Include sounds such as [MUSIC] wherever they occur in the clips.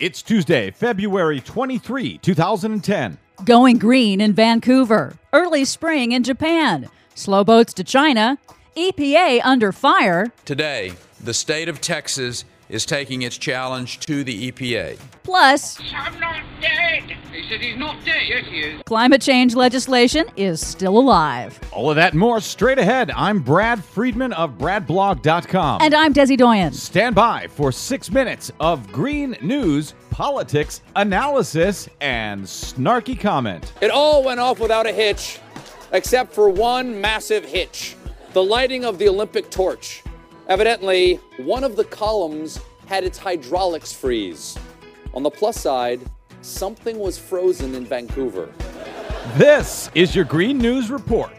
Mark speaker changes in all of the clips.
Speaker 1: It's Tuesday, February 23, 2010.
Speaker 2: Going green in Vancouver. Early spring in Japan. Slow boats to China. EPA under fire.
Speaker 3: Today, the state of Texas is taking its challenge to the EPA.
Speaker 2: Plus,
Speaker 4: I'm not dead. He said he's not dead. Yes, he is.
Speaker 2: climate change legislation is still alive.
Speaker 1: All of that and more straight ahead. I'm Brad Friedman of BradBlog.com.
Speaker 2: And I'm Desi Doyen.
Speaker 1: Stand by for six minutes of green news, politics, analysis, and snarky comment.
Speaker 5: It all went off without a hitch, except for one massive hitch the lighting of the Olympic torch. Evidently, one of the columns had its hydraulics freeze. On the plus side, something was frozen in Vancouver.
Speaker 1: This is your Green News Report.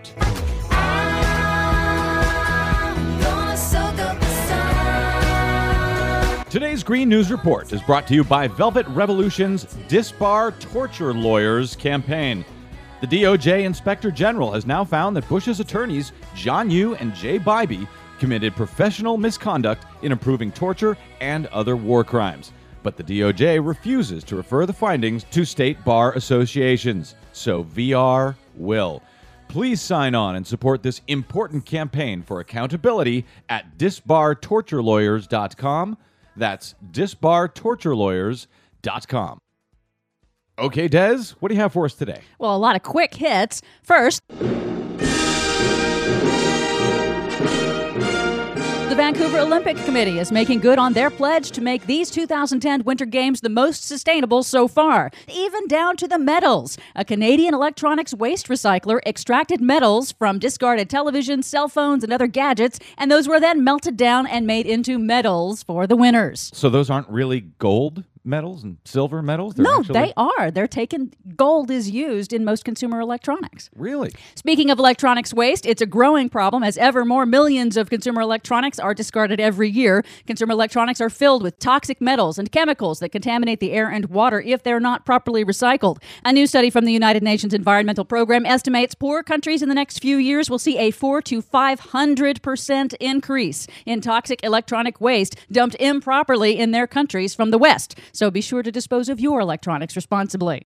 Speaker 1: Today's Green News Report is brought to you by Velvet Revolution's Disbar Torture Lawyers campaign. The DOJ Inspector General has now found that Bush's attorneys, John Yoo and Jay Bybee, committed professional misconduct in approving torture and other war crimes. But the DOJ refuses to refer the findings to state bar associations, so VR will. Please sign on and support this important campaign for accountability at disbartorturelawyers.com. That's disbartorturelawyers.com. Okay, Des, what do you have for us today?
Speaker 2: Well, a lot of quick hits. First, The Vancouver Olympic Committee is making good on their pledge to make these 2010 Winter Games the most sustainable so far, even down to the metals. A Canadian electronics waste recycler extracted metals from discarded televisions, cell phones, and other gadgets, and those were then melted down and made into medals for the winners.
Speaker 1: So those aren't really gold metals and silver metals? They're
Speaker 2: No,
Speaker 1: actually-
Speaker 2: they are. They're taken. Gold is used in most consumer electronics.
Speaker 1: Really?
Speaker 2: Speaking of electronics waste, it's a growing problem as ever more millions of consumer electronics are discarded every year. Consumer electronics are filled with toxic metals and chemicals that contaminate the air and water if they're not properly recycled. A new study from the United Nations Environmental Program estimates poor countries in the next few years will see a 4 to 500% increase in toxic electronic waste dumped improperly in their countries from the West. So be sure to dispose of your electronics responsibly.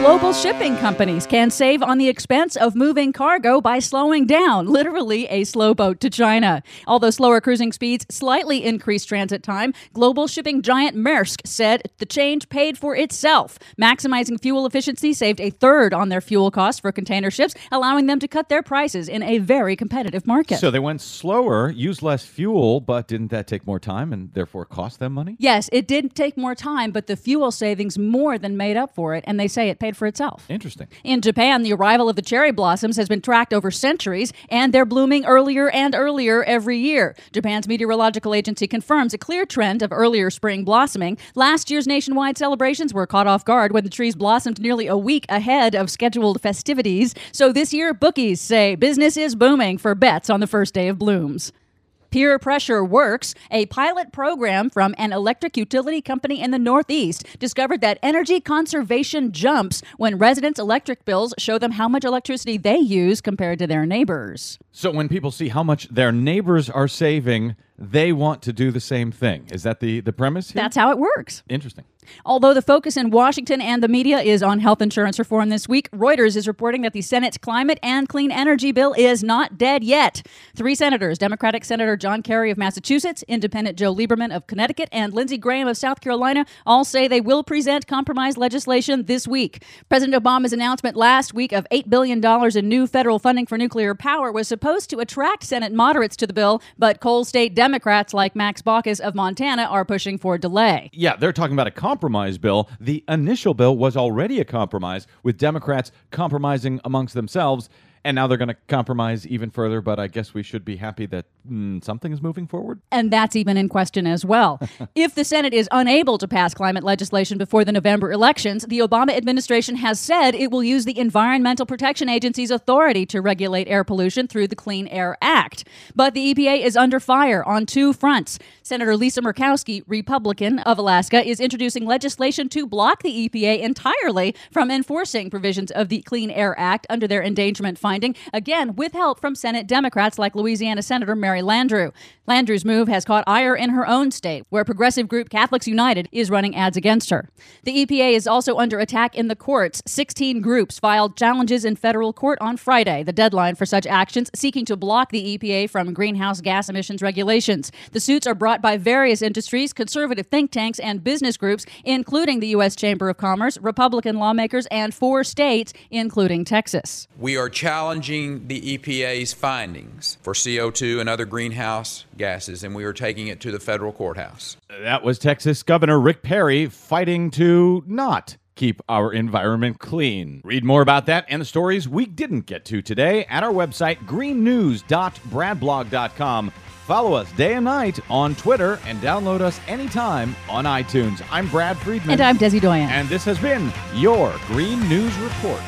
Speaker 2: Global shipping companies can save on the expense of moving cargo by slowing down, literally a slow boat to China. Although slower cruising speeds slightly increase transit time, global shipping giant Maersk said the change paid for itself. Maximizing fuel efficiency saved a third on their fuel costs for container ships, allowing them to cut their prices in a very competitive market.
Speaker 1: So they went slower, used less fuel, but didn't that take more time and therefore cost them money?
Speaker 2: Yes, it did take more time, but the fuel savings more than made up for it, and they say it paid for itself.
Speaker 1: Interesting.
Speaker 2: In Japan, the arrival of the cherry blossoms has been tracked over centuries, and they're blooming earlier and earlier every year. Japan's meteorological agency confirms a clear trend of earlier spring blossoming. Last year's nationwide celebrations were caught off guard when the trees blossomed nearly a week ahead of scheduled festivities. So this year, bookies say business is booming for bets on the first day of blooms. Peer Pressure Works, a pilot program from an electric utility company in the Northeast, discovered that energy conservation jumps when residents' electric bills show them how much electricity they use compared to their neighbors.
Speaker 1: So when people see how much their neighbors are saving, they want to do the same thing. Is that the, the premise here?
Speaker 2: That's how it works.
Speaker 1: Interesting.
Speaker 2: Although the focus in Washington and the media is on health insurance reform this week, Reuters is reporting that the Senate's climate and clean energy bill is not dead yet. Three senators Democratic Senator John Kerry of Massachusetts, Independent Joe Lieberman of Connecticut, and Lindsey Graham of South Carolina all say they will present compromise legislation this week. President Obama's announcement last week of $8 billion in new federal funding for nuclear power was supposed to attract Senate moderates to the bill, but coal state Democrats like Max Baucus of Montana are pushing for delay.
Speaker 1: Yeah, they're talking about a compromise bill. The initial bill was already a compromise, with Democrats compromising amongst themselves. And now they're going to compromise even further, but I guess we should be happy that mm, something is moving forward.
Speaker 2: And that's even in question as well. [LAUGHS] if the Senate is unable to pass climate legislation before the November elections, the Obama administration has said it will use the Environmental Protection Agency's authority to regulate air pollution through the Clean Air Act. But the EPA is under fire on two fronts. Senator Lisa Murkowski, Republican of Alaska, is introducing legislation to block the EPA entirely from enforcing provisions of the Clean Air Act under their endangerment finding finding, again with help from Senate Democrats like Louisiana Senator Mary Landrieu. Landrieu's move has caught ire in her own state, where progressive group Catholics United is running ads against her. The EPA is also under attack in the courts. 16 groups filed challenges in federal court on Friday, the deadline for such actions, seeking to block the EPA from greenhouse gas emissions regulations. The suits are brought by various industries, conservative think tanks, and business groups, including the U.S. Chamber of Commerce, Republican lawmakers, and four states, including Texas.
Speaker 3: We are challenging the EPA's findings for CO2 and other greenhouse gases, and we are taking it to the federal courthouse.
Speaker 1: That was Texas Governor Rick Perry fighting to not keep our environment clean. Read more about that and the stories we didn't get to today at our website, greennews.bradblog.com. Follow us day and night on Twitter and download us anytime on iTunes. I'm Brad Friedman.
Speaker 2: And I'm Desi Doyen.
Speaker 1: And this has been your Green News Report.